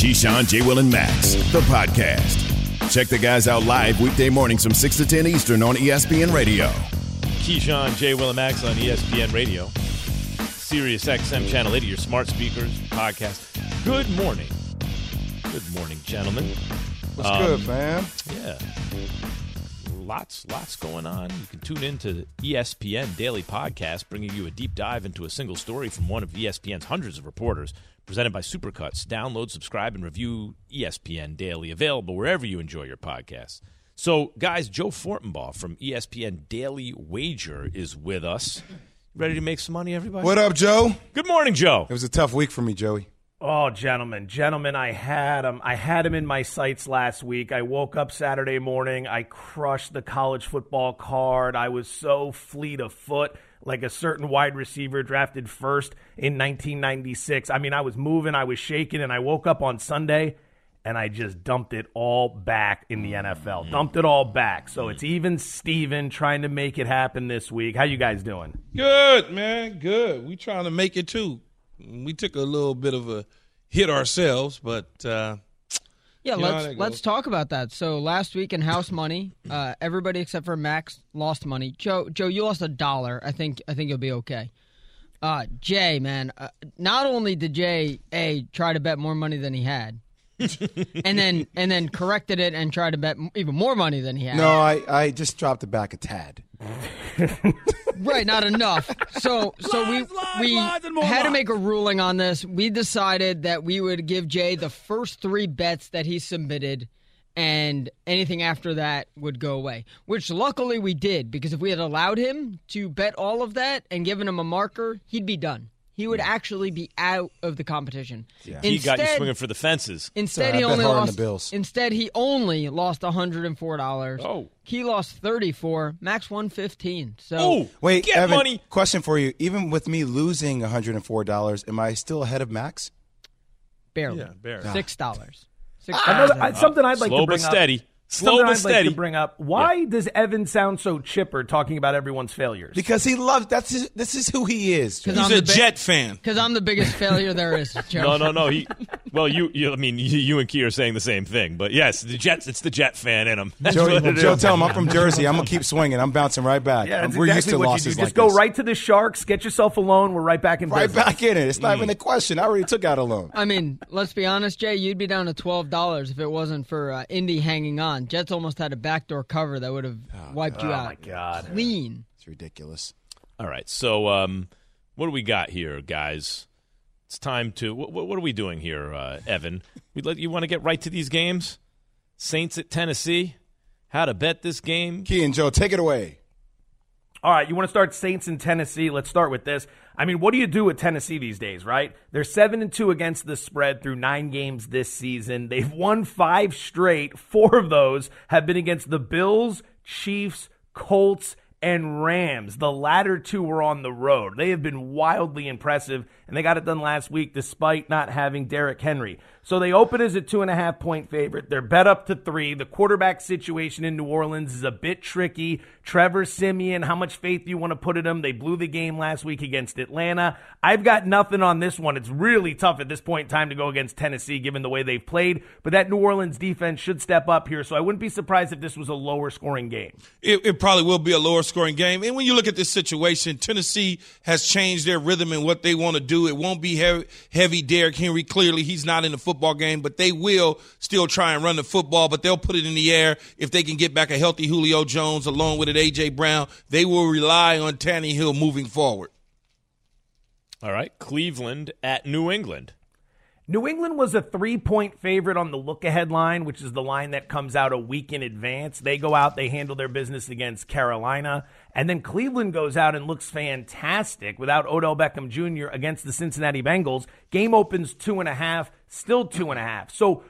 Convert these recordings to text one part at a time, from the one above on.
Keyshawn, J. Will, and Max, the podcast. Check the guys out live weekday mornings from 6 to 10 Eastern on ESPN Radio. Keyshawn, J. Will, and Max on ESPN Radio. Sirius XM Channel 80, your smart speakers, podcast. Good morning. Good morning, gentlemen. What's Um, good, man? Yeah. Lots, lots going on. You can tune in to ESPN Daily Podcast, bringing you a deep dive into a single story from one of ESPN's hundreds of reporters, presented by Supercuts. Download, subscribe, and review ESPN Daily, available wherever you enjoy your podcasts. So, guys, Joe Fortenbaugh from ESPN Daily Wager is with us. Ready to make some money, everybody? What up, Joe? Good morning, Joe. It was a tough week for me, Joey. Oh, gentlemen, gentlemen, I had him. I had him in my sights last week. I woke up Saturday morning. I crushed the college football card. I was so fleet of foot, like a certain wide receiver drafted first in 1996. I mean, I was moving, I was shaking, and I woke up on Sunday and I just dumped it all back in the NFL. Dumped it all back. So it's even Steven trying to make it happen this week. How you guys doing? Good, man. Good. We trying to make it too. We took a little bit of a hit ourselves, but uh, Yeah, You let's let's goes. talk about that. So last week in house money, uh, everybody except for Max lost money. Joe, Joe, you lost a dollar. I think I think you'll be okay. Uh, Jay, man, uh, not only did Jay a try to bet more money than he had, and then and then corrected it and tried to bet even more money than he had. No, I, I just dropped it back a tad. Right, not enough. So so we we had to make a ruling on this. We decided that we would give Jay the first three bets that he submitted and anything after that would go away. Which luckily we did because if we had allowed him to bet all of that and given him a marker, he'd be done. He would actually be out of the competition. he got you swinging for the fences. Instead, Sorry, he only lost. the Bills. Instead, he only lost one hundred and four dollars. Oh. he lost thirty four. Max won fifteen. So Oh, Wait, get Evan, money. question for you. Even with me losing $104, am I still ahead of Max? barely. yeah, barely. Six dollars. Ah. Six Another, dollars. Something I'd like Slow to bring but up. steady. Slow something but I'd steady. like to bring up. Why does Evan sound so chipper talking about everyone's failures? Because he loves that's his, this is who he is. He's I'm a the bi- Jet fan. Because I'm the biggest failure there is. Joe. No, no, no. He, well, you, you I mean, you, you and Key are saying the same thing, but yes, the Jets. It's the Jet fan in him. That's Joey, what it Joe, is. tell him I'm from Jersey. I'm gonna keep swinging. I'm bouncing right back. yeah, that's We're exactly used to what you losses do. like Just go this. right to the Sharks, get yourself a loan. We're right back in right business. back in it. It's not even a question. I already took out a loan. I mean, let's be honest, Jay. You'd be down to twelve dollars if it wasn't for uh, Indy hanging on. Jets almost had a backdoor cover that would have wiped you Oh out my God. clean. It's ridiculous. All right. So, um, what do we got here, guys? It's time to. What, what are we doing here, uh, Evan? We let you want to get right to these games. Saints at Tennessee. How to bet this game? Key and Joe, take it away. All right, you want to start Saints in Tennessee? Let's start with this. I mean, what do you do with Tennessee these days, right? They're seven and two against the spread through nine games this season. They've won five straight. Four of those have been against the Bills, Chiefs, Colts, and Rams. The latter two were on the road. They have been wildly impressive, and they got it done last week despite not having Derrick Henry. So they open as a two and a half point favorite. They're bet up to three. The quarterback situation in New Orleans is a bit tricky. Trevor Siemian, how much faith do you want to put in him? They blew the game last week against Atlanta. I've got nothing on this one. It's really tough at this point in time to go against Tennessee given the way they've played, but that New Orleans defense should step up here. So I wouldn't be surprised if this was a lower scoring game. It, it probably will be a lower scoring game. And when you look at this situation, Tennessee has changed their rhythm and what they want to do. It won't be heavy, heavy Derrick Henry. Clearly, he's not in the football game, but they will still try and run the football, but they'll put it in the air if they can get back a healthy Julio Jones along with it A.J. Brown. They will rely on Tannehill moving forward. All right. Cleveland at New England. New England was a three point favorite on the look ahead line, which is the line that comes out a week in advance. They go out, they handle their business against Carolina. And then Cleveland goes out and looks fantastic without Odell Beckham Jr. against the Cincinnati Bengals. Game opens two and a half, still two and a half. So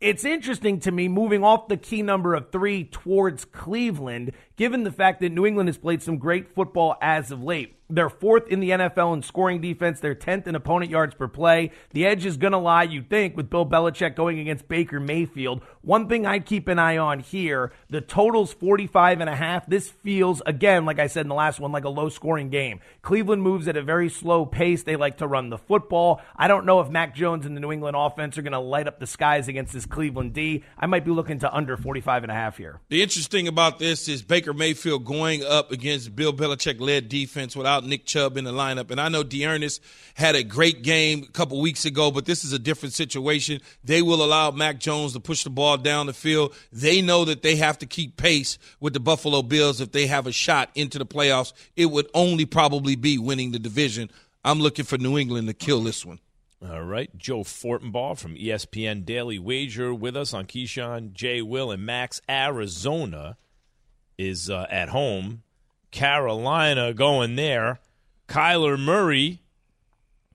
it's interesting to me moving off the key number of three towards Cleveland, given the fact that New England has played some great football as of late. They're fourth in the NFL in scoring defense. They're 10th in opponent yards per play. The edge is going to lie, you think, with Bill Belichick going against Baker Mayfield. One thing I'd keep an eye on here, the total's 45 and a half. This feels, again, like I said in the last one, like a low scoring game. Cleveland moves at a very slow pace. They like to run the football. I don't know if Mac Jones and the New England offense are going to light up the skies against this Cleveland D. I might be looking to under 45 and a half here. The interesting about this is Baker Mayfield going up against Bill Belichick led defense without Nick Chubb in the lineup. And I know D'Ernest had a great game a couple weeks ago, but this is a different situation. They will allow Mac Jones to push the ball down the field. They know that they have to keep pace with the Buffalo Bills if they have a shot into the playoffs. It would only probably be winning the division. I'm looking for New England to kill this one. All right. Joe Fortenbaugh from ESPN Daily Wager with us on Keyshawn, Jay, Will, and Max. Arizona is uh, at home. Carolina going there. Kyler Murray,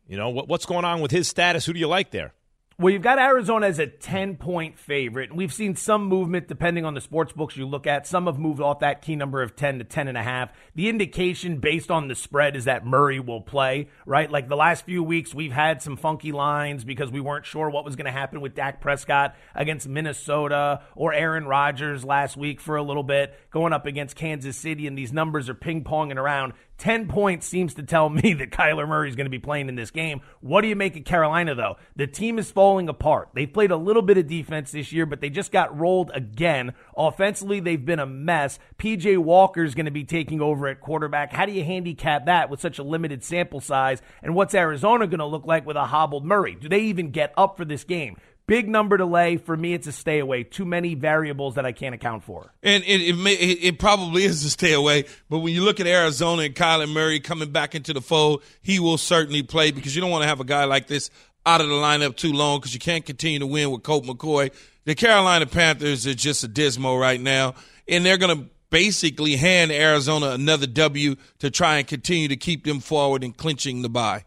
you know, what, what's going on with his status? Who do you like there? Well, you've got Arizona as a 10 point favorite. And We've seen some movement depending on the sports books you look at. Some have moved off that key number of 10 to 10 and a half. The indication based on the spread is that Murray will play, right? Like the last few weeks, we've had some funky lines because we weren't sure what was going to happen with Dak Prescott against Minnesota or Aaron Rodgers last week for a little bit going up against Kansas City. And these numbers are ping ponging around. 10 points seems to tell me that Kyler Murray is going to be playing in this game. What do you make of Carolina, though? The team is falling apart. They've played a little bit of defense this year, but they just got rolled again. Offensively, they've been a mess. PJ Walker is going to be taking over at quarterback. How do you handicap that with such a limited sample size? And what's Arizona going to look like with a hobbled Murray? Do they even get up for this game? Big number to lay. For me, it's a stay away. Too many variables that I can't account for. And it, it, may, it probably is a stay away. But when you look at Arizona and Kyler Murray coming back into the fold, he will certainly play because you don't want to have a guy like this out of the lineup too long because you can't continue to win with Colt McCoy. The Carolina Panthers are just a dismal right now, and they're going to basically hand Arizona another W to try and continue to keep them forward and clinching the bye.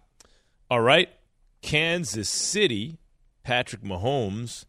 All right. Kansas City Patrick Mahomes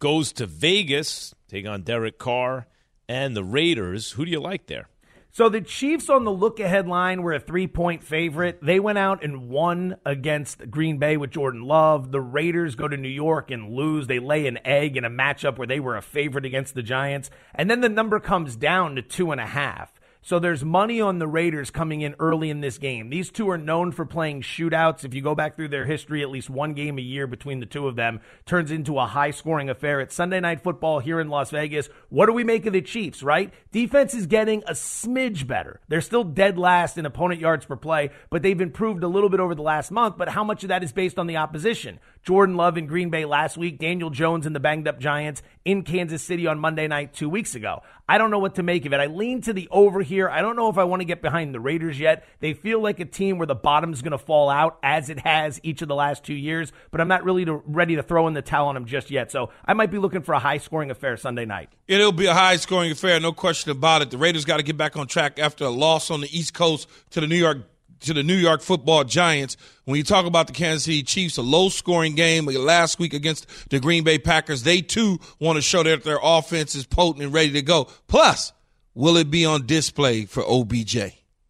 goes to Vegas, take on Derek Carr and the Raiders. Who do you like there? So the Chiefs on the look ahead line were a three point favorite. They went out and won against Green Bay with Jordan Love. The Raiders go to New York and lose. They lay an egg in a matchup where they were a favorite against the Giants. And then the number comes down to two and a half. So there's money on the Raiders coming in early in this game. These two are known for playing shootouts. If you go back through their history, at least one game a year between the two of them turns into a high scoring affair. It's Sunday night football here in Las Vegas. What do we make of the Chiefs, right? Defense is getting a smidge better. They're still dead last in opponent yards per play, but they've improved a little bit over the last month. But how much of that is based on the opposition? Jordan Love in Green Bay last week, Daniel Jones and the banged up Giants in Kansas City on Monday night two weeks ago. I don't know what to make of it. I lean to the over here. I don't know if I want to get behind the Raiders yet. They feel like a team where the bottom's going to fall out as it has each of the last two years, but I'm not really to, ready to throw in the towel on them just yet. So I might be looking for a high scoring affair Sunday night. It'll be a high scoring affair, no question about it. The Raiders got to get back on track after a loss on the East Coast to the New York to the New York Football Giants. When you talk about the Kansas City Chiefs, a low scoring game last week against the Green Bay Packers, they too want to show that their offense is potent and ready to go. Plus, will it be on display for OBJ?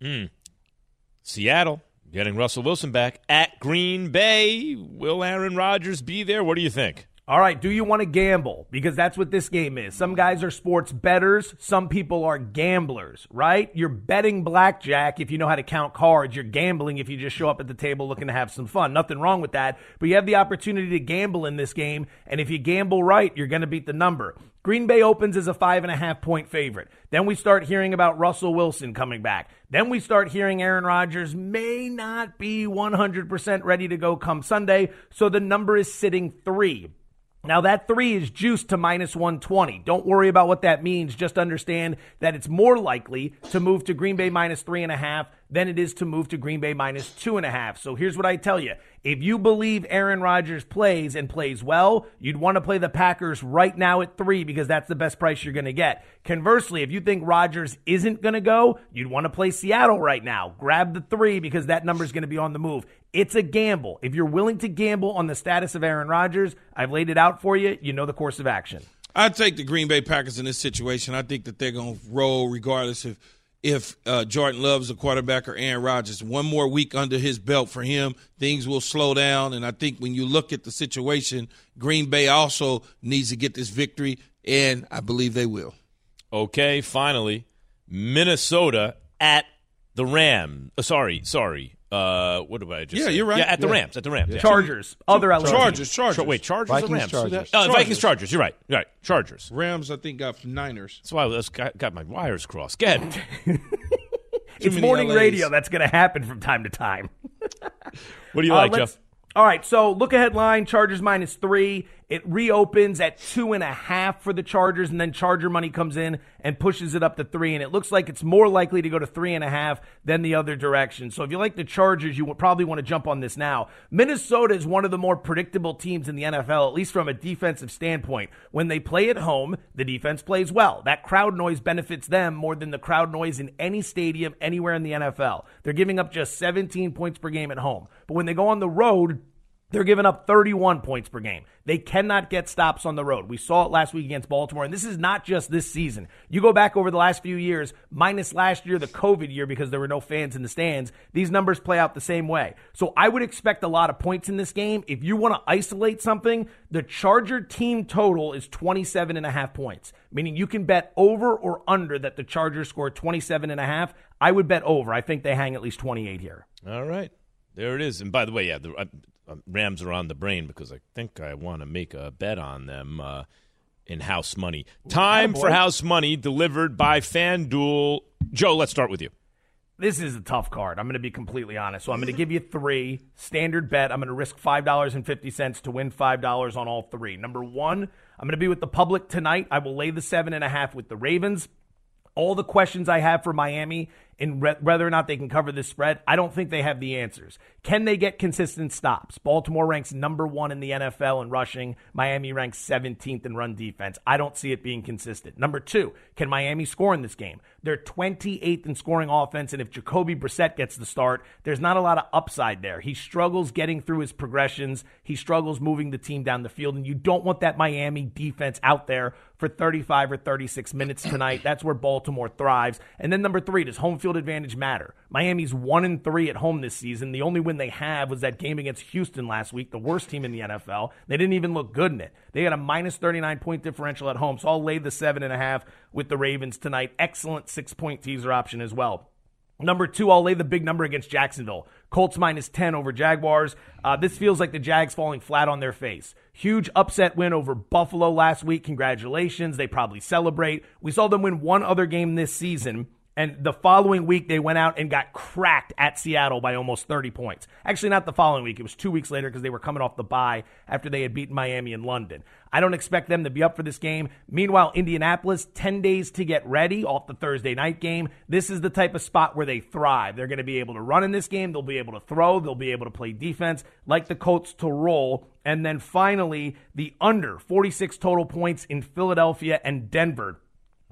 Mm. Seattle getting Russell Wilson back at Green Bay. Will Aaron Rodgers be there? What do you think? All right, do you want to gamble? Because that's what this game is. Some guys are sports bettors, some people are gamblers, right? You're betting blackjack if you know how to count cards. You're gambling if you just show up at the table looking to have some fun. Nothing wrong with that. But you have the opportunity to gamble in this game, and if you gamble right, you're going to beat the number. Green Bay opens as a five and a half point favorite. Then we start hearing about Russell Wilson coming back. Then we start hearing Aaron Rodgers may not be 100% ready to go come Sunday. So the number is sitting three. Now, that three is juiced to minus 120. Don't worry about what that means. Just understand that it's more likely to move to Green Bay minus three and a half than it is to move to Green Bay minus two and a half. So here's what I tell you. If you believe Aaron Rodgers plays and plays well, you'd want to play the Packers right now at three because that's the best price you're going to get. Conversely, if you think Rodgers isn't going to go, you'd want to play Seattle right now. Grab the three because that number is going to be on the move. It's a gamble. If you're willing to gamble on the status of Aaron Rodgers, I've laid it out for you. You know the course of action. I take the Green Bay Packers in this situation. I think that they're going to roll regardless of if uh, Jordan Love's a quarterback or Aaron Rodgers. One more week under his belt for him, things will slow down. And I think when you look at the situation, Green Bay also needs to get this victory, and I believe they will. Okay, finally, Minnesota at the Ram. Uh, sorry, sorry. Uh, what did I just? Yeah, say? you're right. Yeah, at the Yeah. Rams. At the Rams. Yeah. Chargers, other LA Chargers. Chargers. Char- wait, Chargers Vikings, or Rams? Chargers. Oh, Vikings, Chargers. Chargers. You're right. You're right. Chargers. Rams, I think, got Niners. That's why I was, got, got my wires crossed. Get ahead. It's morning LAs. radio. That's going to happen from time to time. What do you Uh, like, let's- Jeff? All right, so look ahead line Chargers minus three. It reopens at two and a half for the Chargers, and then Charger money comes in and pushes it up to three. And it looks like it's more likely to go to three and a half than the other direction. So if you like the Chargers, you probably want to jump on this now. Minnesota is one of the more predictable teams in the NFL, at least from a defensive standpoint. When they play at home, the defense plays well. That crowd noise benefits them more than the crowd noise in any stadium anywhere in the NFL. They're giving up just 17 points per game at home. But when they go on the road, they're giving up 31 points per game. They cannot get stops on the road. We saw it last week against Baltimore, and this is not just this season. You go back over the last few years, minus last year, the COVID year, because there were no fans in the stands, these numbers play out the same way. So I would expect a lot of points in this game. If you want to isolate something, the Charger team total is 27 and a half points, meaning you can bet over or under that the Chargers score 27 and a half. I would bet over. I think they hang at least 28 here. All right. There it is. And by the way, yeah, the uh, uh, Rams are on the brain because I think I want to make a bet on them uh, in house money. Time for house money delivered by FanDuel. Joe, let's start with you. this is a tough card. I'm going to be completely honest. So I'm going to give you three standard bet. I'm going to risk five dollars and fifty cents to win five dollars on all three. Number one, I'm going to be with the public tonight. I will lay the seven and a half with the Ravens. All the questions I have for Miami and re- whether or not they can cover this spread, I don't think they have the answers. Can they get consistent stops? Baltimore ranks number one in the NFL in rushing. Miami ranks 17th in run defense. I don't see it being consistent. Number two, can Miami score in this game? They're 28th in scoring offense, and if Jacoby Brissett gets the start, there's not a lot of upside there. He struggles getting through his progressions. He struggles moving the team down the field, and you don't want that Miami defense out there for 35 or 36 minutes tonight. That's where Baltimore thrives. And then number three, does home field advantage matter? Miami's one and three at home this season. The only win they have was that game against Houston last week, the worst team in the NFL. They didn't even look good in it. They had a minus 39 point differential at home. So I'll lay the seven and a half with the Ravens tonight. Excellent six point teaser option as well. Number two, I'll lay the big number against Jacksonville. Colts minus 10 over Jaguars. Uh, this feels like the Jags falling flat on their face. Huge upset win over Buffalo last week. Congratulations. They probably celebrate. We saw them win one other game this season. And the following week, they went out and got cracked at Seattle by almost 30 points. Actually, not the following week. It was two weeks later because they were coming off the bye after they had beaten Miami and London. I don't expect them to be up for this game. Meanwhile, Indianapolis, 10 days to get ready off the Thursday night game. This is the type of spot where they thrive. They're going to be able to run in this game. They'll be able to throw. They'll be able to play defense like the Colts to roll. And then finally, the under 46 total points in Philadelphia and Denver.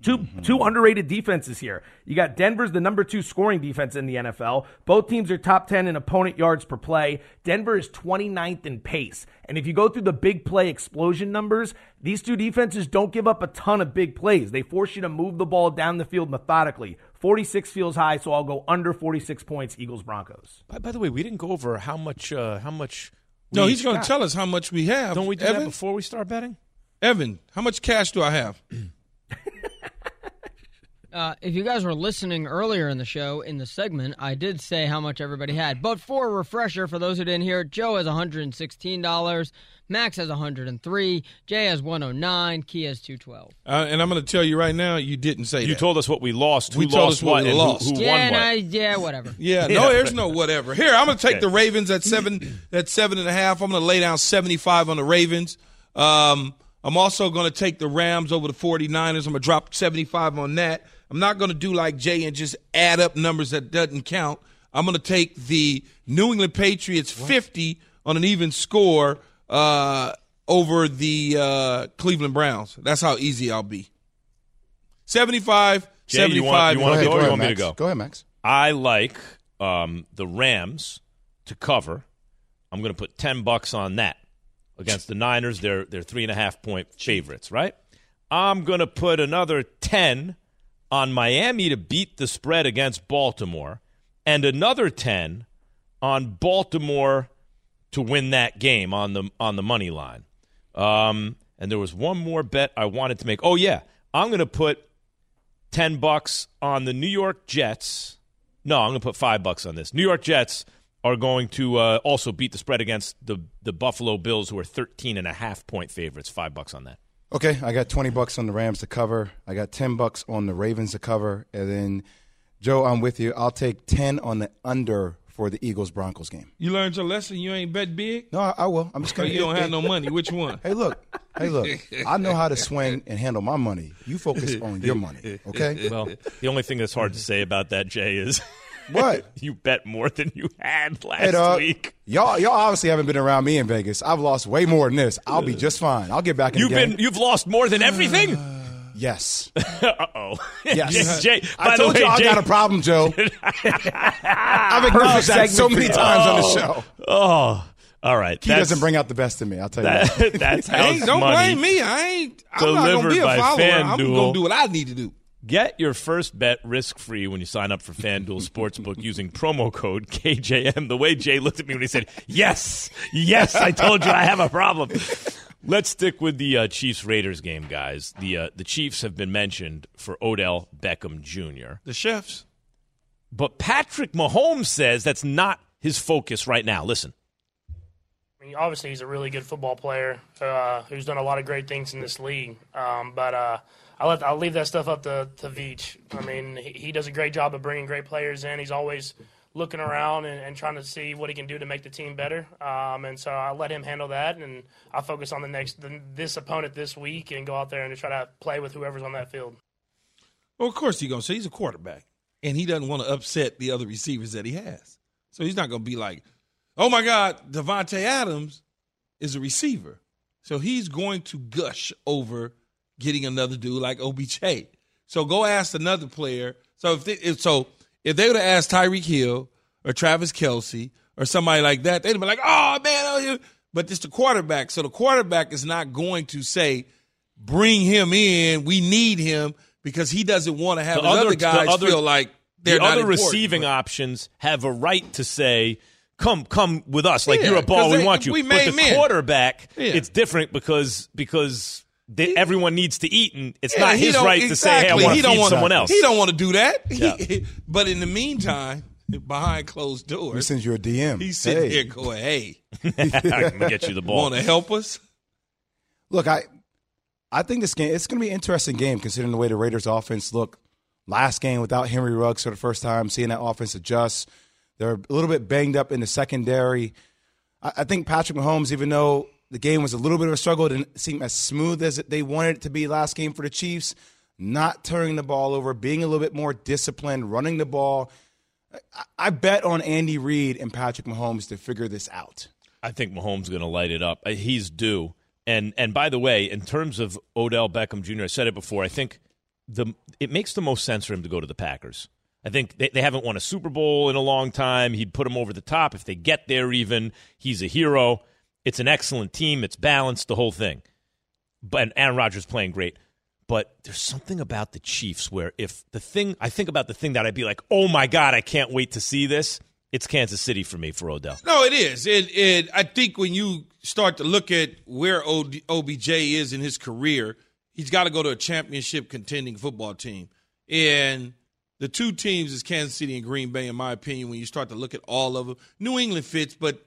Two two underrated defenses here. You got Denver's the number two scoring defense in the NFL. Both teams are top 10 in opponent yards per play. Denver is 29th in pace. And if you go through the big play explosion numbers, these two defenses don't give up a ton of big plays. They force you to move the ball down the field methodically. 46 feels high, so I'll go under 46 points, Eagles Broncos. By, by the way, we didn't go over how much. Uh, how much? No, he's going to tell us how much we have. Don't we do Evan? that before we start betting? Evan, how much cash do I have? Uh, if you guys were listening earlier in the show, in the segment, I did say how much everybody had. But for a refresher, for those who didn't hear, Joe has $116, Max has 103, Jay has 109, Key has 212. Uh, and I'm going to tell you right now, you didn't say You that. told us what we lost. Who We told lost us what we and who- lost. Who, Yeah, won and what? I, yeah, whatever. Yeah, Yeah. no, there's no whatever. Here, I'm going to take Okay. the Ravens at seven at seven and a half. I'm going to lay down 75 on the Ravens. Um, I'm also going to take the Rams over the 49ers. I'm going to drop 75 on that. I'm not going to do like Jay and just add up numbers that doesn't count. I'm going to take the New England Patriots 50 on an even score uh, over the uh, Cleveland Browns. That's how easy I'll be. 75, Jay, 75. you want- you Go want ahead, go go or you ahead, want me to go? Go ahead, Max. I like um, the Rams to cover. I'm going to put ten bucks on that against the Niners. They're they're three and a half point favorites, right? I'm going to put another ten on Miami to beat the spread against Baltimore, and another 10 on Baltimore to win that game on the on the money line. Um, and there was one more bet I wanted to make. Oh yeah, I'm going to put 10 bucks on the New York Jets. No, I'm going to put 5 bucks on this. New York Jets are going to uh, also beat the spread against the the Buffalo Bills who are 13 and a half point favorites. 5 bucks on that. Okay, I got 20 bucks on the Rams to cover. I got 10 bucks on the Ravens to cover and then Joe, I'm with you. I'll take 10 on the under for the Eagles Broncos game. You learned your lesson. You ain't bet big. No, I, I will. I'm just gonna. you don't have no money. Which one? Hey, look. Hey, look. I know how to swing and handle my money. You focus on your money, okay? Well, the only thing that's hard to say about that, Jay, is what you bet more than you had last hey, dog, week. Y'all, y'all obviously haven't been around me in Vegas. I've lost way more than this. I'll be just fine. I'll get back in You've the game. been, you've lost more than everything. Yes. uh oh. Yes. Jay, by I told the way, you I Jay, got a problem, Joe. I've acknowledged that so many times on the show. Oh, all right. He doesn't bring out the best in me. I'll tell you that. that. that's how Hey, don't blame me. I ain't. I'm not gonna be a Delivered by follower. I'm FanDuel. gonna do what I need to do. Get your first bet risk free when you sign up for FanDuel Sportsbook using promo code KJM. The way Jay looked at me when he said, Yes, yes, I told you I have a problem. Let's stick with the uh, Chiefs Raiders game, guys. The uh, the Chiefs have been mentioned for Odell Beckham Jr., The chefs. but Patrick Mahomes says that's not his focus right now. Listen. I mean, obviously, he's a really good football player uh, who's done a lot of great things in this league. Um, but uh, I'll, let, I'll leave that stuff up to, to Veach. I mean, he, he does a great job of bringing great players in. He's always looking around and, and trying to see what he can do to make the team better. Um, and so I'll let him handle that, and I'll focus on the next the, this opponent this week and go out there and try to play with whoever's on that field. Well, of course he's gonna say he's a quarterback, and he doesn't want to upset the other receivers that he has. So he's not gonna be like, "Oh my God, Davante Adams is a receiver," so he's going to gush over getting another dude like OBJ. So go ask another player. So if, they, if so, if they would have asked Tyreek Hill or Travis Kelce or somebody like that, they'd be like, "Oh man," oh, but it's the quarterback. So the quarterback is not going to say, "Bring him in. We need him." Because he doesn't want to have The other- other, guys the other- feel like they're the other receiving options have a right to say, "Come, come with us. Like Yeah, you're a ball, we they- want you." we but the men. quarterback, Yeah. it's different because because they, everyone needs to eat, and it's Yeah, not his don't- right to say, "Hey, I want He to don't feed wanna- someone else." He don't want to do that. Yeah. He- but in the meantime, behind closed We doors, send you a DM. he's sitting Hey. here going, "Hey, I'm gonna get you the ball. want to help us?" Look, I I think this game it's going to be an interesting game considering the way the Raiders offense look last game without Henry Ruggs for the first time, seeing that offense adjust. They're a little bit banged up in the secondary. I, I think Patrick Mahomes, even though the game was a little bit of a struggle, didn't seem as smooth as they wanted it to be last game for the Chiefs. Not turning the ball over, being a little bit more disciplined, running the ball. I, bet on Andy Reid and Patrick Mahomes to figure this out. I think Mahomes going to light it up. Uh, He's due. And and by the way, in terms of Odell Beckham Jr., I said it before. I think the it makes the most sense for him to go to the Packers. I think they, they haven't won a Super Bowl in a long time. He'd put them over the top if they get there. Even he's a hero. It's an excellent team. It's balanced. The whole thing. But and Aaron Rodgers playing great. But there's something about the Chiefs where if the thing I think about the thing that I'd be like, oh my god, I can't wait to see this. It's Kansas City for me for Odell. No, it is. It. I think when you start to look at where OBJ is in his career, he's got to go to a championship contending football team. And the two teams is Kansas City and Green Bay, in my opinion. When you start to look at all of them, New England fits, but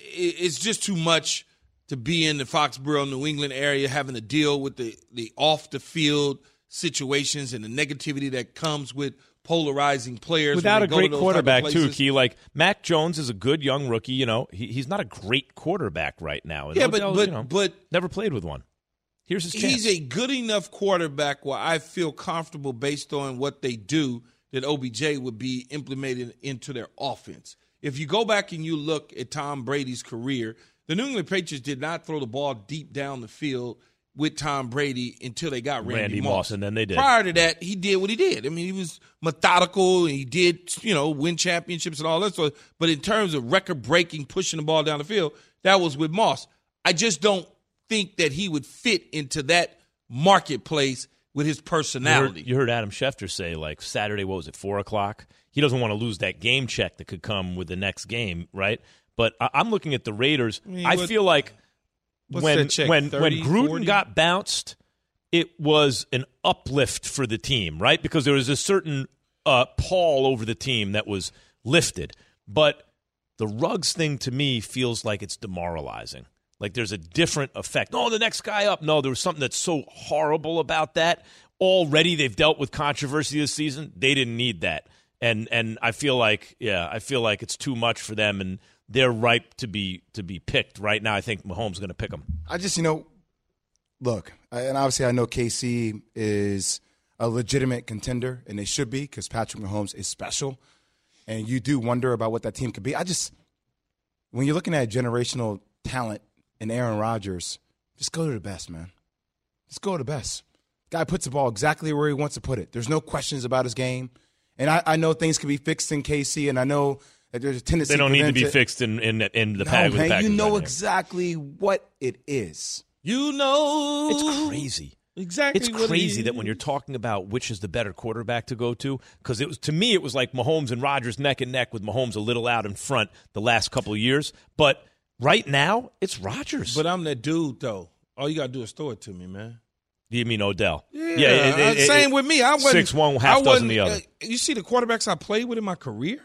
it's just too much to be in the Foxborough, New England area, having to deal with the the off the field situations and the negativity that comes with polarizing players without a to great those type of quarterback too. Key like Mac Jones is a good young rookie. You know, he, he's not a great quarterback right now. And Yeah, but- but- you know, but- never played with one. Here's his chance. he's a good enough quarterback where I feel comfortable based on what they do that OBJ would be implemented into their offense. If you go back and you look at Tom Brady's career, the New England Patriots did not throw the ball deep down the field with Tom Brady until they got Randy, Randy Moss, and then they did. Prior to that, he did what he did. I mean, he was methodical and he did, you know, win championships and all that sort. But in terms of record breaking, pushing the ball down the field, that was with Moss. I just don't think that he would fit into that marketplace with his You heard, personality. you heard Adam Schefter say like Saturday, what was it, four o'clock? He doesn't want to lose that game check that could come with the next game, right? But I, I'm looking at the Raiders. I, mean, what- feel like what's when check, when 30, when Gruden 40? got bounced, it was an uplift for the team, right? Because there was a certain uh, pall over the team that was lifted. But the Ruggs thing to me feels like it's demoralizing. Like there's a different effect. Oh, the next guy up. No, there was something that's so horrible about that. Already they've dealt with controversy this season. They didn't need that. And and I feel like yeah, I feel like it's too much for them and they're ripe to be to be picked right now. I think Mahomes going to pick them. I just, you know, look, and obviously I know KC is a legitimate contender, and they should be because Patrick Mahomes is special. And you do wonder about what that team could be. I just, when you're looking at generational talent in Aaron Rodgers, just go to the best, man. Just go to the best. Guy puts the ball exactly where he wants to put it. There's no questions about his game. And I, I know things can be fixed in KC, and I know that there's a tendency They don't need to them be fixed in in, in the No, pack with man, the Packers you know right now. exactly what it is. you know, It's crazy. Exactly. It's what it crazy that is. when you're talking about which is the better quarterback to go to, because it was to me it was like Mahomes and Rodgers neck and neck with Mahomes a little out in front the last couple of years, but right now it's Rodgers. But I'm that dude though. All you gotta do is throw it to me, man. you mean Odell? Yeah, it- it- it- same with me. I wasn't six one, half I dozen wasn't- the other. uh, you see the quarterbacks I played with in my career.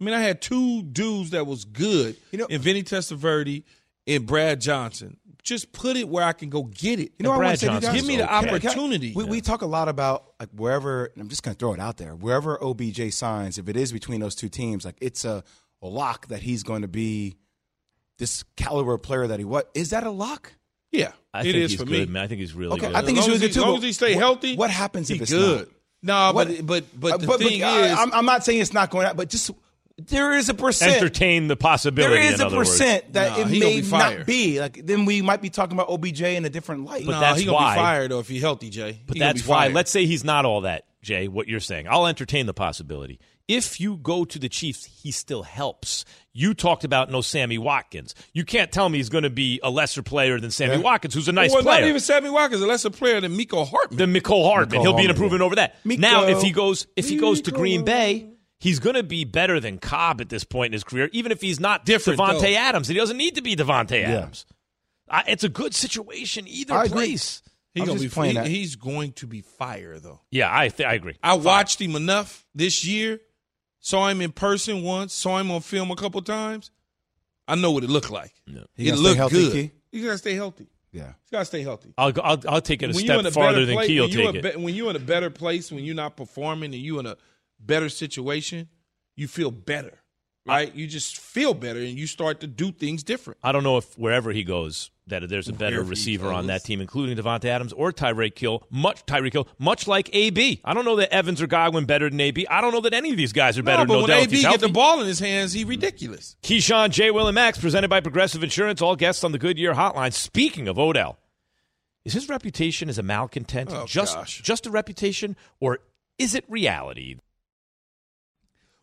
I mean, I had two dudes that was good. You know- in Vinny Testaverde and Brad Johnson. Just put it where I can go get it. You know, And what I Brad want to say to you Johnson's guys? Give me the okay. Can I- can I- opportunity. we, we talk a lot about like wherever. and I'm just going to throw it out there. Wherever OBJ signs, if it is between those two teams, like it's a, a lock that he's going to be this caliber player that he was. Is that a lock? Yeah, I it think is he's for good, me. man. I think he's really Okay, good. I think As he's really good too. as long as he stay healthy, What happens if he it's good? not? No, What- but but but the Uh, but, thing but, uh, is, I'm, I'm not saying it's not going out, but just there is a percent. Entertain the possibility. there is in a other words. percent that Nah, it may be not be. Like then we might be talking about OBJ in a different light. But no, that's he gonna why- be fired though if he healthy, Jay. But He that's why. Let's say he's not all that, Jay. What you're saying, I'll entertain the possibility. If you go to the Chiefs, he still helps. You talked about no Sammy Watkins. You can't tell me he's going to be a lesser player than Sammy Watkins, who's a nice well, player. not even Sammy Watkins, a lesser player than Mecole Hardman. than Nicole Hardman. Mecole He'll be an improvement yeah. over that. Mecole. Now, if he goes, if he goes to Green Bay, he's going to be better than Cobb at this point in his career, even if he's not Different, Davante though. Adams. He doesn't need to be Davante Adams. I, it's a good situation either I place. He I'm gonna be playing he- he's going to be fire, though. Yeah, I th- I agree. I watched him enough this year, saw him in person once, saw him on film a couple times. I know what it looked like. He it looked healthy, good. Key? You gotta stay healthy. Yeah. You gotta stay healthy. I'll, I'll I'll take it a when step a farther than place, Key will take a it. be- when you're in a better place, when you're not performing, and you're in a better situation, you feel better, right? you just feel better, and you start to do things different. I don't know if wherever he goes that there's a better receiver on that team, including Davante Adams or Tyreek Hill. Much Tyreek Hill, much like AB. I don't know that Evans or Godwin better than AB. I don't know that any of these guys are better No, but than when Odell. AB get the ball in his hands, he ridiculous. Keyshawn, J. Will, and Max, presented by Progressive Insurance. All guests on the Goodyear Hotline. Speaking of Odell, is his reputation as a malcontent Oh, just gosh. just a reputation, or is it reality?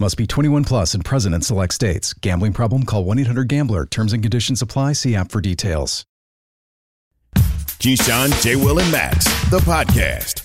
Must be 21 plus and present in select states. Gambling problem? Call 1 800 Gambler. Terms and conditions apply. See app for details. Keyshawn, J. Will, and Max, the podcast.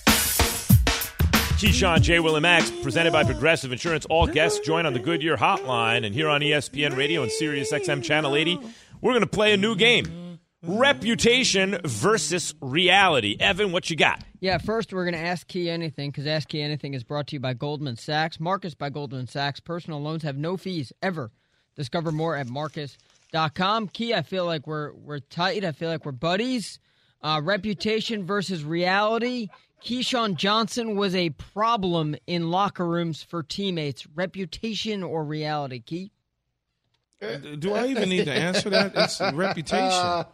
Keyshawn, J. Will, and Max, presented by Progressive Insurance. All guests join on the Goodyear Hotline, and here on ESPN Radio and Sirius XM Channel 80, we're going to play a new game: Reputation versus Reality. Evan, what you got? Yeah, first we're going to ask Key Anything because Ask Key Anything is brought to you by Goldman Sachs. Marcus by Goldman Sachs. Personal loans have no fees ever. Discover more at marcus.com. Key, I feel like we're we're tight. I feel like we're buddies. Uh, reputation versus reality. Keyshawn Johnson was a problem in locker rooms for teammates. Reputation or reality, Key? Do I even need to answer that? It's reputation.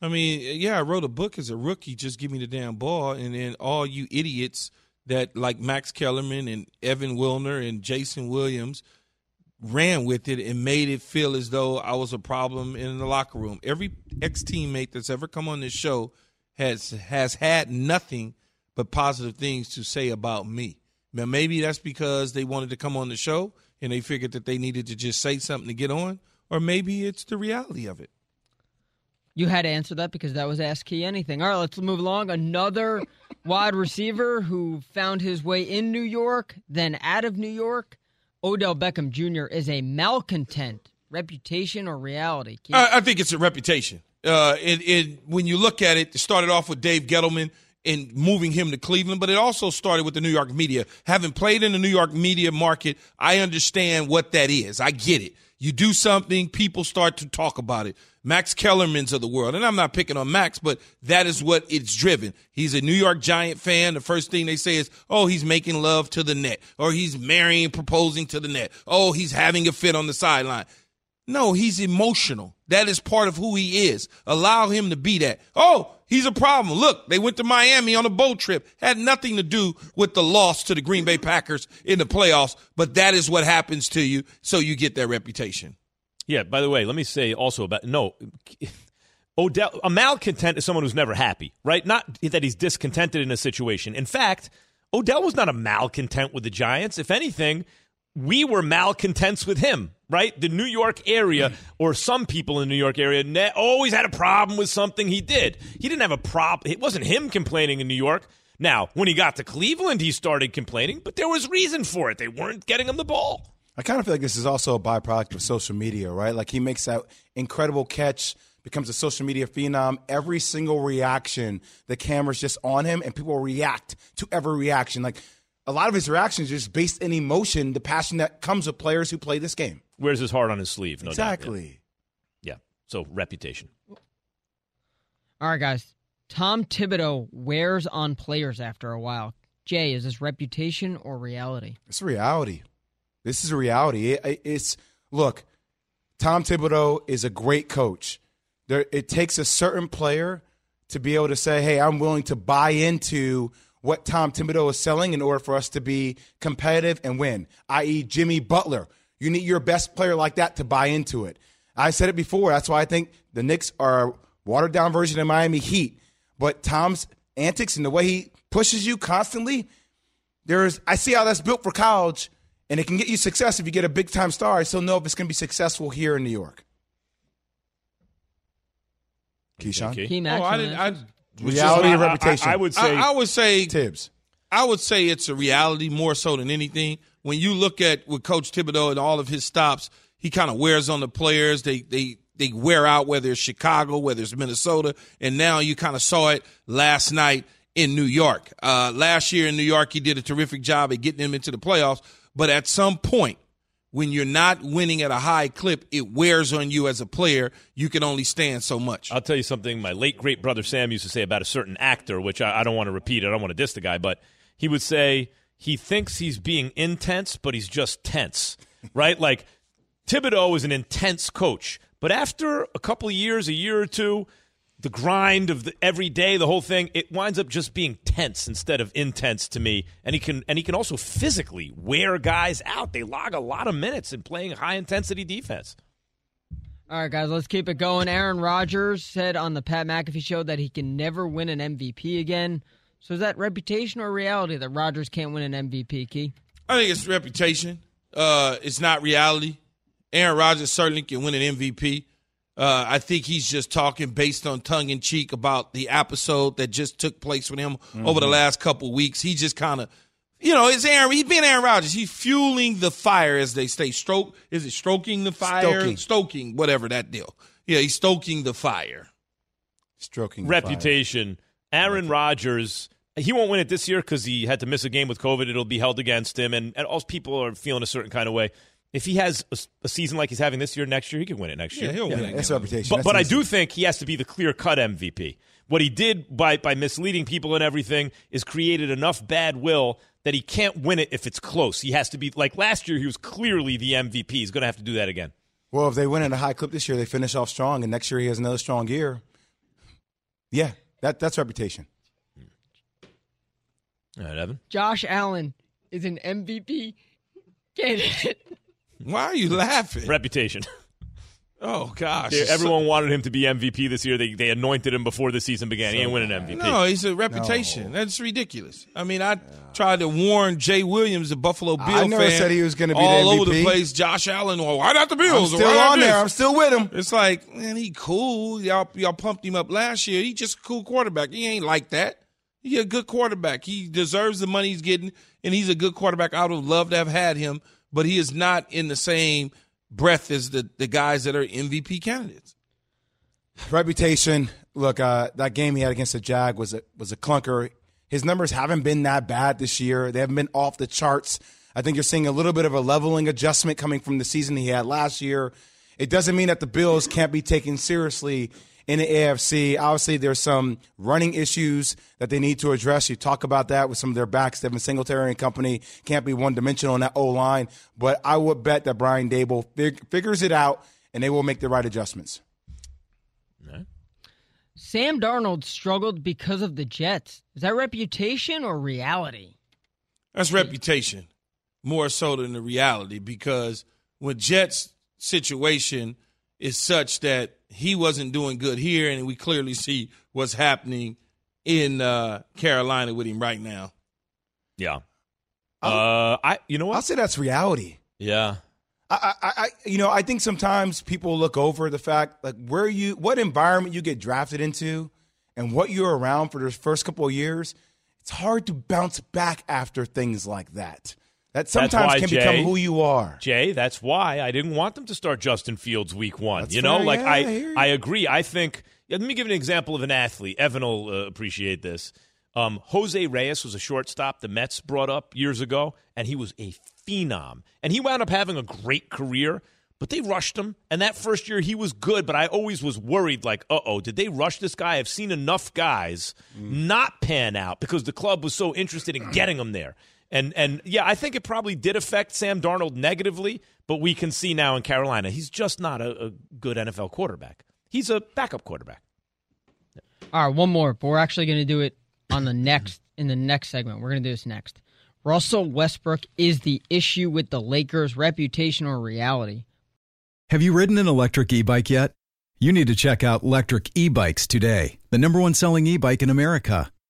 I mean, yeah, I wrote a book as a rookie. Just give me the damn ball, and then all you idiots that like Max Kellerman and Evan Wilner and Jason Williams ran with it and made it feel as though I was a problem in the locker room. Every ex teammate that's ever come on this show has has had nothing but positive things to say about me. Now maybe that's because they wanted to come on the show and they figured that they needed to just say something to get on, or maybe it's the reality of it. You had to answer that because that was Ask Key Anything. All right, let's move along. Another wide receiver who found his way in New York, then out of New York. Odell Beckham Jr. is a malcontent. Reputation or reality? I, I, think it's a reputation. Uh, it, it, when you look at it, it started off with Dave Gettleman and moving him to Cleveland, but it also started with the New York media. Having played in the New York media market, I understand what that is. I get it. You do something, people start to talk about it. Max Kellerman's of the world. And I'm not picking on Max, but that is what it's driven. He's a New York Giant fan. The first thing they say is, oh, he's making love to the net, or he's marrying, proposing to the net. Oh, he's having a fit on the sideline. No, he's emotional. That is part of who he is. Allow him to be that. Oh, he's a problem. Look, they went to Miami on a boat trip. Had nothing to do with the loss to the Green Bay Packers in the playoffs, but that is what happens to you, so you get that reputation. Yeah, by the way, let me say also about no Odell a malcontent is someone who's never happy, right? Not that he's discontented in a situation. In fact, Odell was not a malcontent with the Giants. If anything, we were malcontents with him, right? The New York area, mm-hmm. or some people in the New York area, ne- always had a problem with something he did. He didn't have a problem. It wasn't him complaining in New York. Now, when he got to Cleveland, he started complaining, but there was reason for it. They weren't getting him the ball. I kind of feel like this is also a byproduct of social media, right? Like he makes that incredible catch, becomes a social media phenom. Every single reaction, the camera's just on him, and people react to every reaction. Like a lot of his reactions are just based in emotion, the passion that comes with players who play this game. Wears his heart on his sleeve, no doubt. exactly. Yeah. yeah. So reputation. All right, guys. Tom Thibodeau wears on players after a while. Jay, is this reputation or reality? It's reality. This is a reality. It, it's look, Tom Thibodeau is a great coach. There, it takes a certain player to be able to say, "Hey, I'm willing to buy into what Tom Thibodeau is selling in order for us to be competitive and win." I.e., Jimmy Butler. You need your best player like that to buy into it. I said it before. That's why I think the Knicks are a watered down version of Miami Heat. But Tom's antics and the way he pushes you constantly, there's I see how that's built for college and it can get you success if you get a big time star. I still know if it's going to be successful here in New York. Keyshawn? Key oh, I didn't. I, reality and reputation. I, I, would say. I, I, would say Thibs. I would say it's a reality more so than anything. When you look at with Coach Thibodeau and all of his stops, he kind of wears on the players. They they they wear out whether it's Chicago, whether it's Minnesota, and now you kind of saw it last night in New York. Uh, last year in New York, he did a terrific job at getting them into the playoffs. But at some point, when you're not winning at a high clip, it wears on you as a player. You can only stand so much. I'll tell you something my late great brother Sam used to say about a certain actor, which I, I don't want to repeat. I don't want to diss the guy, but he would say he thinks he's being intense, but he's just tense, right? like Thibodeau is an intense coach, but after a couple of years, a year or two, the grind of the every day, the whole thing, it winds up just being tense instead of intense to me. And he can and he can also physically wear guys out. They log a lot of minutes in playing high intensity defense. All right, guys, let's keep it going. Aaron Rodgers said on the Pat McAfee show that he can never win an MVP again. So is that reputation or reality that Rodgers can't win an MVP, Key? I think it's reputation. Uh, it's not reality. Aaron Rodgers certainly can win an MVP. Uh, I think he's just talking based on tongue in cheek about the episode that just took place with him mm-hmm. over the last couple weeks. He just kind of, you know, it's Aaron. He's been Aaron Rodgers. He's fueling the fire, as they say. Stroke is it stroking the fire? Stoking, stoking whatever that deal. Yeah, he's stoking the fire. Stroking reputation. Aaron Rodgers he won't win it this year because he had to miss a game with COVID. It'll be held against him, and, and all people are feeling a certain kind of way. If he has a, a season like he's having this year, next year he can win it next year. Yeah, he'll win Yeah, it. that's reputation. But, That's but I do think he has to be the clear cut MVP. What he did by, by misleading people and everything is created enough bad will that he can't win it if it's close. He has to be like last year, he was clearly the MVP. He's going to have to do that again. Well, if they win at a high clip this year, they finish off strong, and next year he has another strong year. Yeah, that that's reputation. All right, Evan. Josh Allen is an MVP candidate. Why are you laughing? Reputation. Oh gosh, Yeah, Everyone wanted him to be MVP this year. They, they anointed him before the season began. he ain't win an MVP. No, he's a reputation. That's ridiculous. I mean, I tried to warn Jay Williams, the Buffalo Bill I never fan, said he was gonna be the all over the place. Josh Allen, well, why not the Bills? I'm still Why on there. I'm still with him. It's like, man, he cool. Y'all, y'all pumped him up last year. He just a cool quarterback. He ain't like that. He a good quarterback. He deserves the money he's getting, and he's a good quarterback. I would have loved to have had him, but he is not in the same breath as the, the guys that are MVP candidates. Reputation. Look, uh, that game he had against the Jag was a, was a clunker. His numbers haven't been that bad this year. They haven't been off the charts. I think you're seeing a little bit of a leveling adjustment coming from the season he had last year. It doesn't mean that the Bills can't be taken seriously in the AFC. Obviously, there's some running issues that they need to address. You talk about that with some of their backs. Devin Singletary and company can't be one dimensional in that O line. But I would bet that Brian Daboll fig- figures it out and they will make the right adjustments. Sam Darnold struggled because of the Jets. Is that reputation or reality? That's reputation more so than the reality because when Jets situation is such that he wasn't doing good here, and we clearly see what's happening in uh, Carolina with him right now. Yeah. Uh, I you know I'll say that's reality. Yeah. I, I, I, you know, I think sometimes people look over the fact like where you, what environment you get drafted into, and what you're around for the first couple of years. It's hard to bounce back after things like that. That sometimes why, can Jay, become who you are. Jay, that's why I didn't want them to start Justin Fields week one. That's you know, fair. like Yeah, I, I. I agree. I think. yeah, let me give an example of an athlete. Evan will uh, appreciate this. Um, Jose Reyes was a shortstop the Mets brought up years ago, and he was a phenom. And he wound up having a great career, but they rushed him. And that first year, he was good, but I always was worried, like, uh oh, did they rush this guy? I've seen enough guys not pan out because the club was so interested in getting him there. And and yeah, I think it probably did affect Sam Darnold negatively, but we can see now in Carolina, he's just not a, a good NFL quarterback. He's a backup quarterback. All right, one more, but we're actually going to do it on the next in the next segment. We're going to do this next. Russell Westbrook is the issue with the Lakers' reputation or reality. Have you ridden an electric e bike yet? You need to check out Lectric E Bikes today, the number one selling e bike in America.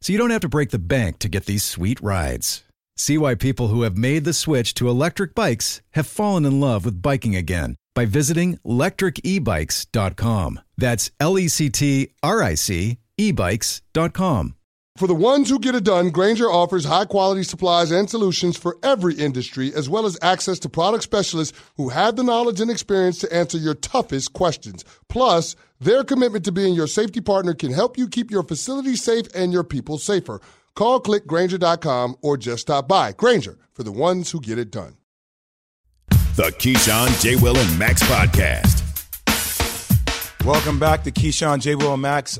so you don't have to break the bank to get these sweet rides. See why people who have made the switch to electric bikes have fallen in love with biking again by visiting lectricebikes.com. That's L E C T R I C ebikes.com. For the ones who get it done, Grainger offers high quality supplies and solutions for every industry, as well as access to product specialists who have the knowledge and experience to answer your toughest questions. Plus, their commitment to being your safety partner can help you keep your facility safe and your people safer. Call click grainger.com or just stop by. Grainger for the ones who get it done. The Keyshawn, J. Will, and Max podcast. Welcome back to Keyshawn, J. Will, and Max.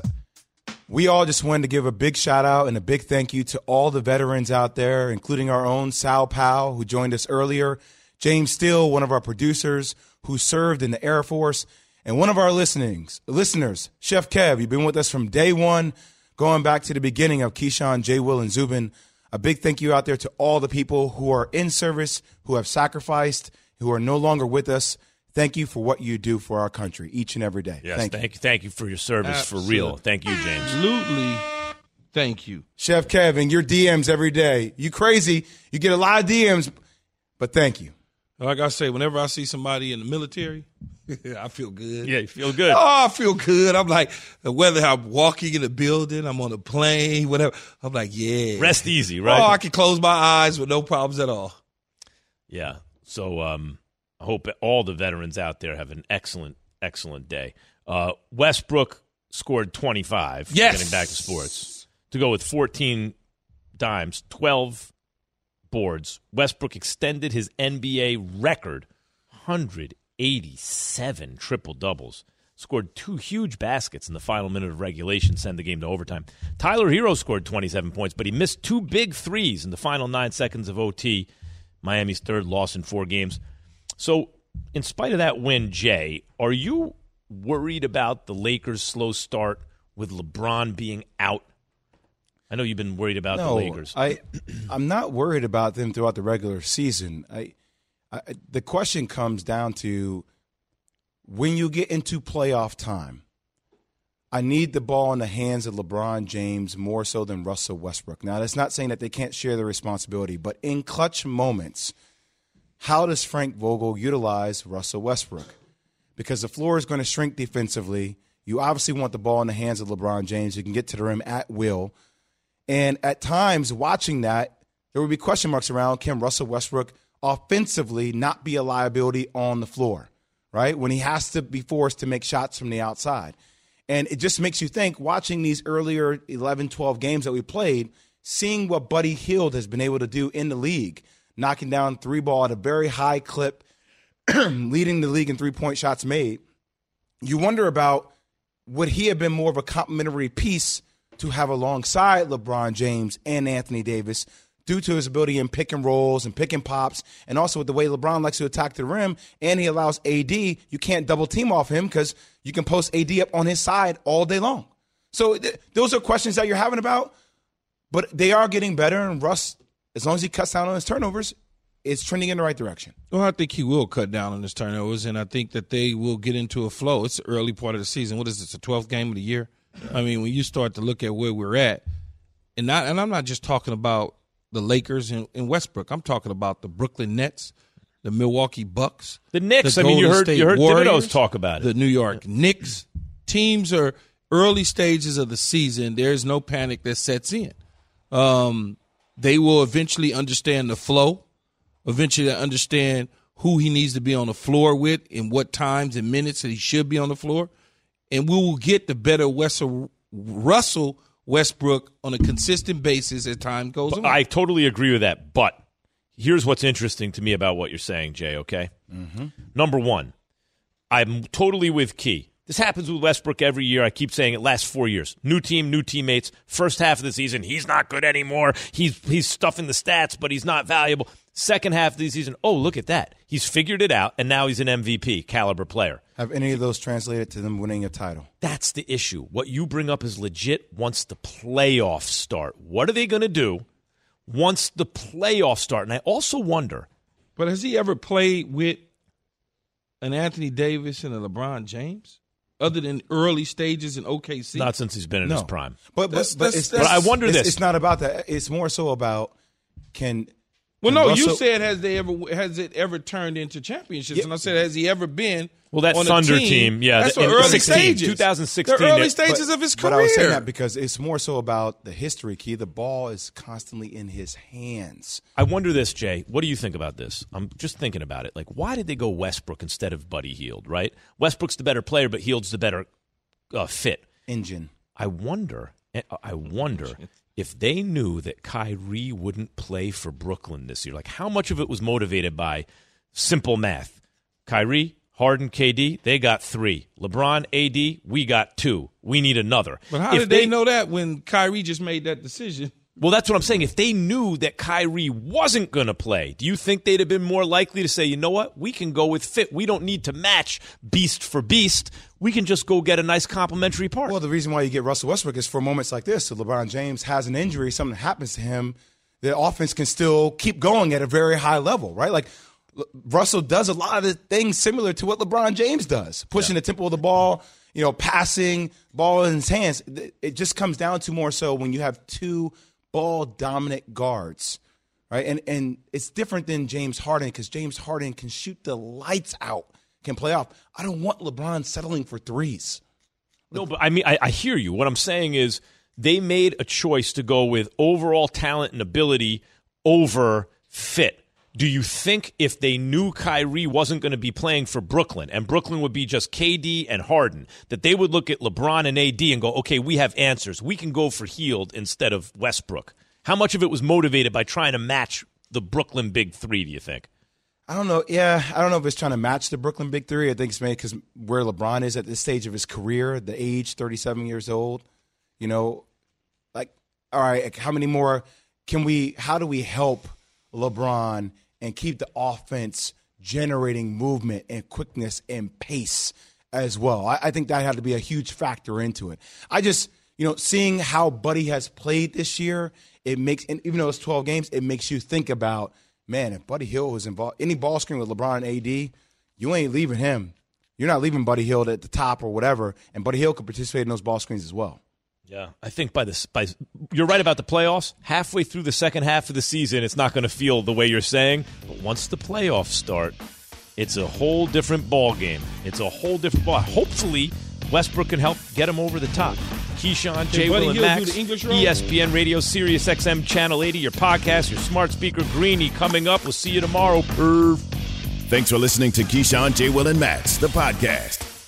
We all just wanted to give a big shout out and a big thank you to all the veterans out there, including our own Sal Powell, who joined us earlier, James Steele, one of our producers who served in the Air Force, and one of our listenings, listeners, Chef Kev. You've been with us from day one, going back to the beginning of Keyshawn, J. Will, and Zubin. A big thank you out there to all the people who are in service, who have sacrificed, who are no longer with us. Thank you for what you do for our country each and every day. Yes, thank, thank, you. you. Thank you for your service for real. Thank you, James. Absolutely Thank you. Chef Kevin, your DMs every day. You crazy. You get a lot of DMs, but thank you. Like I say, whenever I see somebody in the military, I feel good. Yeah, you feel good. Oh, I feel good. I'm like, whether I'm walking in a building, I'm on a plane, whatever. I'm like, yeah. Rest easy, right? Oh, I can close my eyes with no problems at all. Yeah. So um, I hope all the veterans out there have an excellent, excellent day. Uh, Westbrook scored 25. Yes. Getting back to sports. To go with 14 dimes, 12 boards. Westbrook extended his NBA record 187 triple doubles. Scored two huge baskets in the final minute of regulation, send the game to overtime. Tyler Herro scored 27 points, but he missed two big threes in the final nine seconds of OT. Miami's third loss in four games. So, in spite of that win, Jay, are you worried about the Lakers' slow start with LeBron being out? I know you've been worried about no, the Lakers. I, I'm not worried about them throughout the regular season. I, The question comes down to when you get into playoff time. I need the ball in the hands of LeBron James more so than Russell Westbrook. Now, that's not saying that they can't share the responsibility, but in clutch moments, how does Frank Vogel utilize Russell Westbrook? Because the floor is going to shrink defensively. You obviously want the ball in the hands of LeBron James. You can get to the rim at will. And at times, watching that, there would be question marks around can Russell Westbrook offensively not be a liability on the floor, right? When he has to be forced to make shots from the outside. And it just makes you think, watching these earlier 11, 12 games that we played, seeing what Buddy Hield has been able to do in the league, knocking down three ball at a very high clip, leading the league in three point shots made, you wonder about would he have been more of a complementary piece to have alongside LeBron James and Anthony Davis due to his ability in pick and rolls and pick and pops, and also with the way LeBron likes to attack the rim, and he allows AD, you can't double team off him because you can post AD up on his side all day long. So th- those are questions that you're having about, but they are getting better, and Russ, as long as he cuts down on his turnovers, it's trending in the right direction. Well, I think he will cut down on his turnovers, and I think that they will get into a flow. It's the early part of the season. What is this, the 12th game of the year? I mean, when you start to look at where we're at, and not, and I'm not just talking about the Lakers and, and Westbrook. I'm talking about the Brooklyn Nets, the Milwaukee Bucks, the Knicks. the I mean, you heard State you heard Warriors, talk about it. The New York Knicks teams are early stages of the season. There's no panic that sets in. Um, they will eventually understand the flow, eventually understand who he needs to be on the floor with, and what times and minutes that he should be on the floor, and we will get the better Wessel, Russell Westbrook on a consistent basis as time goes on. I totally agree with that. But here's what's interesting to me about what you're saying, Jay, okay? Mm-hmm. Number one, I'm totally with Key. This happens with Westbrook every year. I keep saying it lasts four years. New team, new teammates. First half of the season, he's not good anymore. He's he's stuffing the stats, but he's not valuable. Second half of the season, oh, look at that. He's figured it out, and now he's an MVP caliber player. Have any of those translated to them winning a title? That's the issue. What you bring up is legit once the playoffs start. What are they going to do once the playoffs start? And I also wonder. But has he ever played with an Anthony Davis and a LeBron James? Other than early stages in OKC? Not since he's been in No. his prime. But but, That's- but, that's- it's, that's- But I wonder it's, this. It's not about that. It's more so about can. Well, can no, Russell- you said has they ever has it ever turned into championships? Yeah. And I said has he ever been? Well, that Thunder team? team, yeah, that's the- the in early 16, stages. 2016, the early stages but- of his career. But. I was saying that because it's more so about the history key. The ball is constantly in his hands. I wonder this, Jay. What do you think about this? I'm just thinking about it. Like, why did they go Westbrook instead of Buddy Hield? Right? Westbrook's the better player, but Hield's the better uh, fit. Engine. I wonder. I wonder if they knew that Kyrie wouldn't play for Brooklyn this year. Like, how much of it was motivated by simple math? Kyrie, Harden, KD, they got three. LeBron, AD, we got two. We need another. But how If did they, know that when Kyrie just made that decision? Well, that's what I'm saying. If they knew that Kyrie wasn't going to play, do you think they'd have been more likely to say, you know what? We can go with fit. We don't need to match beast for beast. We can just go get a nice complementary part. Well, the reason why you get Russell Westbrook is for moments like this. So LeBron James has an injury, something happens to him, the offense can still keep going at a very high level, right? Like L- Russell does a lot of the things similar to what LeBron James does, pushing the tempo of the ball you know, passing ball in his hands. It just comes down to more so when you have two ball dominant guards, right? And and it's different than James Harden because James Harden can shoot the lights out, can play off. I don't want LeBron settling for threes. No, but I mean, I, I hear you. What I'm saying is they made a choice to go with overall talent and ability over fit. Do you think if they knew Kyrie wasn't going to be playing for Brooklyn and Brooklyn would be just KD and Harden, that they would look at LeBron and AD and go, okay, we have answers. We can go for Hield instead of Westbrook? How much of it was motivated by trying to match the Brooklyn Big Three, do you think? I don't know. Yeah, I don't know if it's trying to match the Brooklyn Big Three. I think it's maybe because where LeBron is at this stage of his career, the age, 37 years old. You know, like, all right, how many more can we, how do we help LeBron and keep the offense generating movement and quickness and pace as well? I, I think that had to be a huge factor into it. I just, you know, seeing how Buddy has played this year, it makes, and even though it's 12 games, it makes you think about – man, if Buddy Hield was involved, any ball screen with LeBron and AD, you ain't leaving him. You're not leaving Buddy Hield at the top or whatever, and Buddy Hield could participate in those ball screens as well. Yeah, I think by this, by you're right about the playoffs. Halfway through the second half of the season, it's not going to feel the way you're saying. But once the playoffs start, it's a whole different ball game. It's a whole different ball. Hopefully, Westbrook can help get him over the top. Keyshawn, J. Will, and Max, ESPN Radio, Sirius XM Channel 80, your podcast, your smart speaker, Greeny, coming up. We'll see you tomorrow. Perv. Thanks for listening to Keyshawn, J. Will, and Max, the podcast.